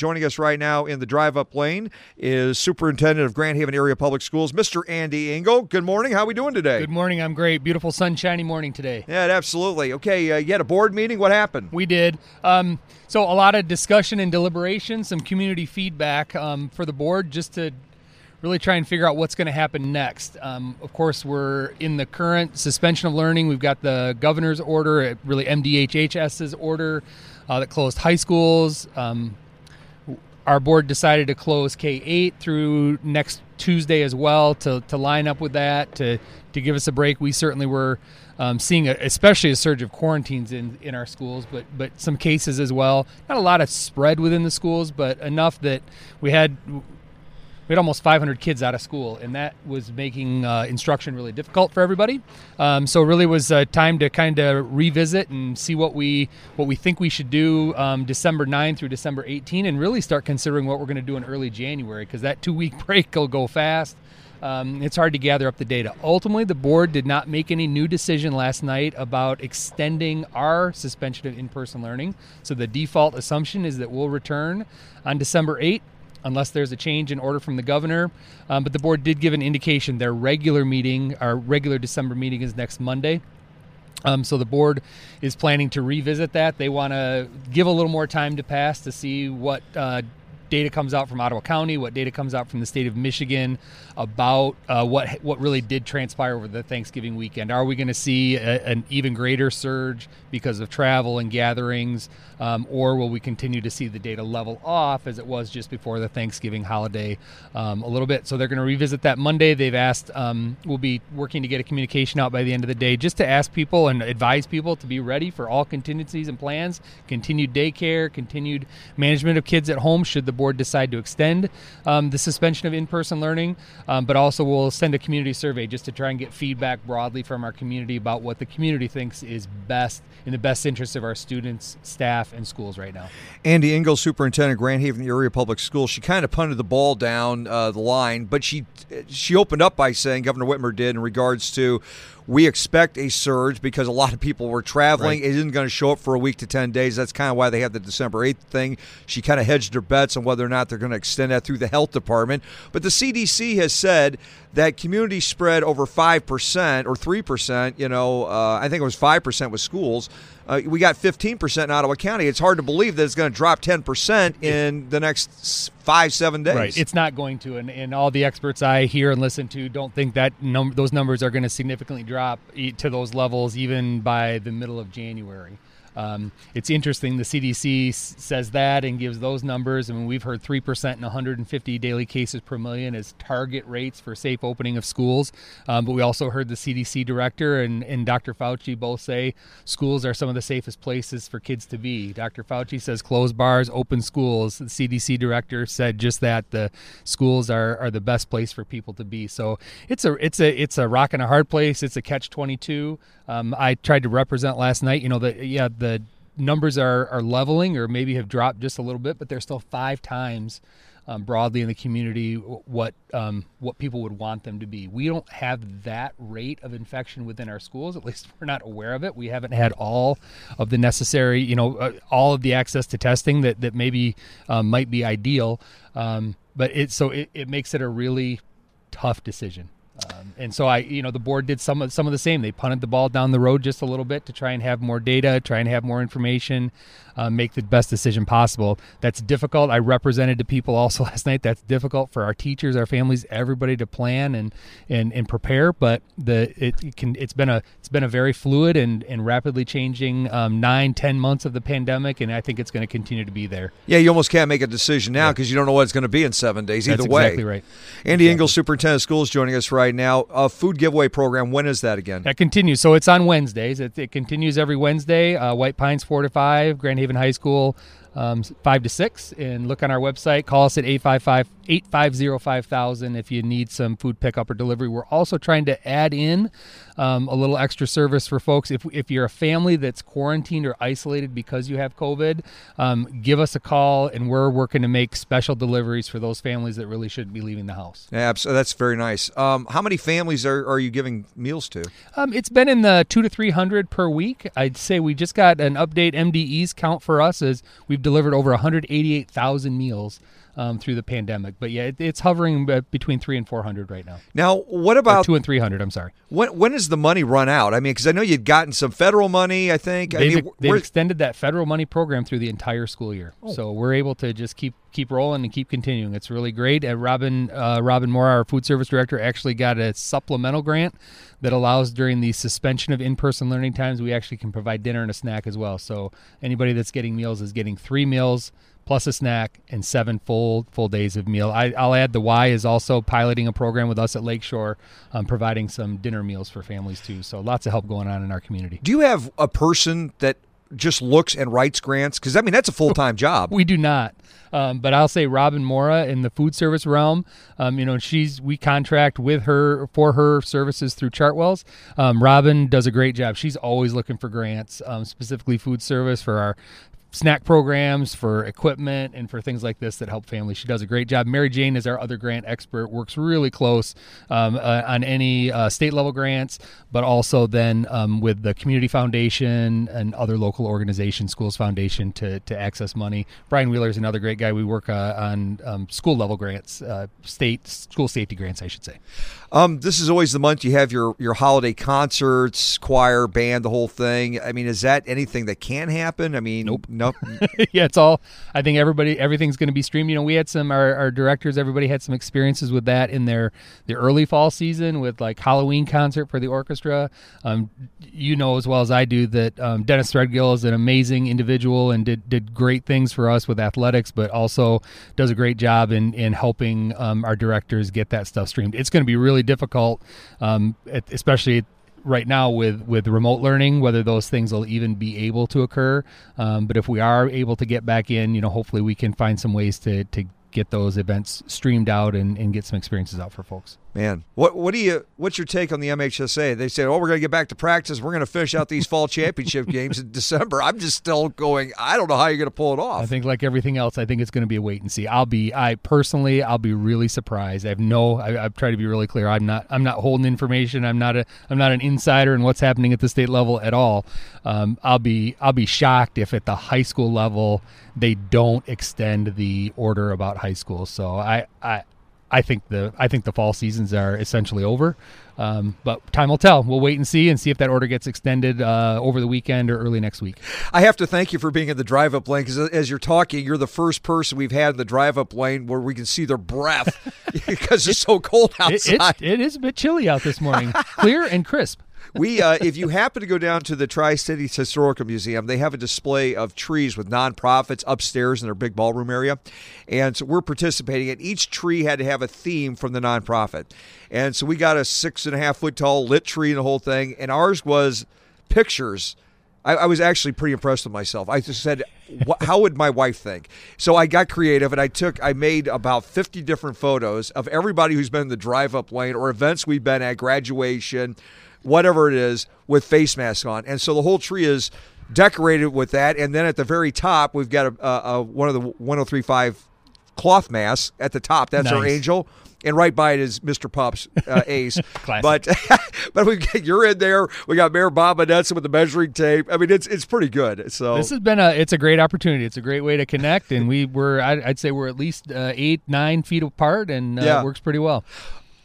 Joining us right now in the drive up lane is Superintendent of Grand Haven Area Public Schools, Mr. Andy Ingall. Good morning. How are we doing today? Good morning. I'm great. Beautiful sunshiny morning today. Yeah, absolutely. Okay, uh, you had a board meeting. What happened? We did. Um, so a lot of discussion and deliberation, some community feedback um, for the board, just to really try and figure out what's going to happen next. Um, of course, we're in the current suspension of learning. We've got the governor's order, really MDHHS's order uh, that closed high schools. Um, our board decided to close K 8 through next Tuesday as well to, to line up with that, to, to give us a break. We certainly were um, seeing, a, especially a surge of quarantines in, in our schools, but, but some cases as well. Not a lot of spread within the schools, but enough that we had we had almost 500 kids out of school, and that was making uh, instruction really difficult for everybody. Um, so really was uh, time to kind of revisit and see what we what we think we should do um, December 9 through December 18, and really start considering what we're going to do in early January because that two week break will go fast. Um, it's hard to gather up the data. Ultimately, the board did not make any new decision last night about extending our suspension of in person learning. So the default assumption is that we'll return on December 8 unless there's a change in order from the governor. Um, but the board did give an indication their regular meeting, our regular December meeting, is next Monday. Um, so the board is planning to revisit that. They want to give a little more time to pass to see what uh, data comes out from Ottawa County, what data comes out from the state of Michigan about uh, what what really did transpire over the Thanksgiving weekend. Are we going to see a, an even greater surge because of travel and gatherings, um, or will we continue to see the data level off as it was just before the Thanksgiving holiday um, a little bit? So they're going to revisit that Monday. They've asked, um, we'll be working to get a communication out by the end of the day just to ask people and advise people to be ready for all contingencies and plans, continued daycare, continued management of kids at home should the board decide to extend um, the suspension of in-person learning, um, but also we'll send a community survey just to try and get feedback broadly from our community about what the community thinks is best in the best interest of our students, staff, and schools right now. Andy Ingall, Superintendent Grand Haven Area Public Schools, she kind of punted the ball down uh, the line, but she she opened up by saying Governor Whitmer did in regards to we expect a surge because a lot of people were traveling. Right. It isn't going to show up for a week to 10 days. That's kind of why they have the December 8th thing. She kind of hedged her bets on whether or not they're going to extend that through the health department. But the CDC has said that community spread over 5% or 3%, you know, uh, I think it was 5% with schools. Uh, we got 15% in Ottawa County. It's hard to believe that it's going to drop 10% in the next five, seven days. Right. It's not going to. And, and all the experts I hear and listen to don't think that num- those numbers are going to significantly drop to those levels even by the middle of January. Um, it's interesting. The CDC s- says that and gives those numbers. I mean, we've heard 3% and 150 daily cases per million as target rates for safe opening of schools. Um, but we also heard the CDC director and, and Dr. Fauci both say schools are some of the safest places for kids to be. Dr. Fauci says close bars, open schools. The CDC director said just that the schools are, are the best place for people to be. So it's a it's a it's a rock and a hard place. It's a catch 22. Um, I tried to represent last night. You know that yeah the numbers are are leveling or maybe have dropped just a little bit, but they're still five times um, broadly in the community what um, what people would want them to be. We don't have that rate of infection within our schools. At least we're not aware of it. We haven't had all of the necessary, you know, uh, all of the access to testing that that maybe um, might be ideal. Um, but it so it, it makes it a really tough decision. Um, and so I, you know, the board did some of some of the same. They punted the ball down the road just a little bit to try and have more data, try and have more information, uh, make the best decision possible. That's difficult. I represented to people also last night. That's difficult for our teachers, our families, everybody to plan and and, and prepare. But the it, can it's been a it's been a very fluid and, and rapidly changing um, nine ten months of the pandemic, and I think it's going to continue to be there. Yeah, you almost can't make a decision now because yeah. you don't know what it's going to be in seven days. Either That's way, exactly right. Andy exactly. Ingall, Superintendent of Schools, joining us right now. A food giveaway program. When is that again? That continues. So it's on Wednesdays. It, it continues every Wednesday. Uh, White Pines four to five. Grand Haven High School um, 5 to 6 and look on our website. Call us at 855 850 5000 if you need some food pickup or delivery. We're also trying to add in um, a little extra service for folks. If, if you're a family that's quarantined or isolated because you have covid um, give us a call and we're working to make special deliveries for those families that really shouldn't be leaving the house. Yeah that's very nice. Um, how many families are, are you giving meals to? Um, it's been in the two to three hundred per week. I'd say we just got an update. Mdes count for us is we've we've delivered over 188,000 meals um, through the pandemic. But yeah, it, it's hovering between three and 400 right now. Now, what about or two and 300? I'm sorry. When when does the money run out? I mean, because I know you'd gotten some federal money. I think they've, I mean, they've extended that federal money program through the entire school year, oh. so we're able to just keep keep rolling and keep continuing. It's really great. And Robin uh, Robin Moore, our food service director, actually got a supplemental grant that allows during the suspension of in-person learning times, we actually can provide dinner and a snack as well. So anybody that's getting meals is getting three meals plus a snack and seven full full days of meal. I, will add the Y is also piloting a program with us at Lakeshore, um, providing some dinner meals for families too. So lots of help going on in our community. Do you have a person that just looks and writes grants? Because I mean that's a full time job. We do not. Um, but I'll say Robin Mora in the food service realm. Um, you know, she's we contract with her for her services through Chartwells. Um, Robin does a great job. She's always looking for grants, um, specifically food service for our snack programs for equipment and for things like this that help families. She does a great job. Mary Jane is our other grant expert, works really close um, uh, on any uh, state level grants, but also then um, with the Community Foundation and other local organizations, Schools Foundation, to, to access money. Brian Wheeler is another great guy. We work uh, on um, school level grants, uh, state school safety grants, I should say. Um, this is always the month you have your your holiday concerts, choir, band, the whole thing. I mean, is that anything that can happen? I mean, nope, nope. yeah, it's all. I think everybody, everything's going to be streamed. You know, we had some our, our directors, everybody had some experiences with that in their the early fall season with like Halloween concert for the orchestra. Um, you know as well as I do that um, Dennis Threadgill is an amazing individual and did did great things for us with athletics, but also does a great job in in helping um, our directors get that stuff streamed. It's going to be really difficult, um, especially right now with with remote learning whether those things will even be able to occur um, but if we are able to get back in you know hopefully we can find some ways to to get those events streamed out and, and get some experiences out for folks. Man, what what do you what's your take on the MHSAA? They say, "Oh, we're going to get back to practice. We're going to finish out these fall championship games in December." I'm just still going. I don't know how you're going to pull it off. I think, like everything else, I think it's going to be a wait and see. I'll be, I personally, I'll be really surprised. I have no. I, I've tried to be really clear. I'm not. I'm not holding information. I'm not a. I'm not an insider in what's happening at the state level at all. Um, I'll be. I'll be shocked if at the high school level they don't extend the order about high school. So I. I I think the I think the fall seasons are essentially over, um, but time will tell. We'll wait and see and see if that order gets extended uh, over the weekend or early next week. I have to thank you for being in the drive-up lane because as you're talking, you're the first person we've had in the drive-up lane where we can see their breath because it's so cold outside. It, it is a bit chilly out this morning, clear and crisp we, uh, if you happen to go down to the Tri Cities Historical Museum, they have a display of trees with nonprofits upstairs in their big ballroom area, and so we're participating. And each tree had to have a theme from the nonprofit, and so we got a six and a half foot tall lit tree and the whole thing, and ours was pictures. I, I was actually pretty impressed with myself. I just said, "How would my wife think?" So I got creative, and I took, I made about fifty different photos of everybody who's been in the drive-up lane or events we've been at, graduation whatever it is, with face masks on. And so the whole tree is decorated with that. And then at the very top, we've got a, a, a one of the 1035 cloth masks at the top. That's nice. our angel. And right by it is Mr. Pups uh, Ace, but but we you're in there. We got Mayor Bob Monetza with the measuring tape. I mean, it's it's pretty good. So this has been a it's a great opportunity. It's a great way to connect, and we were I'd, I'd say we're at least uh, eight nine feet apart, and uh, yeah. works pretty well.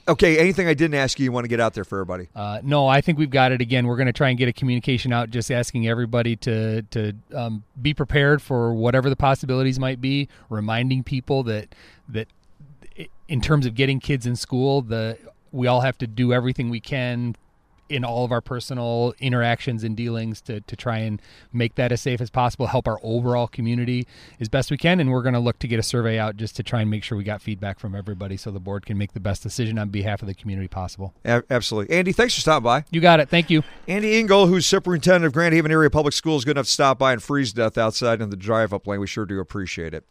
Okay, anything I didn't ask you, you want to get out there for everybody? Uh, no, I think we've got it again. We're going to try and get a communication out, just asking everybody to to um, be prepared for whatever the possibilities might be. Reminding people that that in terms of getting kids in school, the we all have to do everything we can in all of our personal interactions and dealings to, to try and make that as safe as possible, help our overall community as best we can. And we're going to look to get a survey out just to try and make sure we got feedback from everybody so the board can make the best decision on behalf of the community possible. absolutely. Andy, thanks for stopping by. You got it. Thank you. Andy Ingall, who's superintendent of Grand Haven Area Public Schools, good enough to stop by and freeze death outside in the drive up lane. We sure do appreciate it.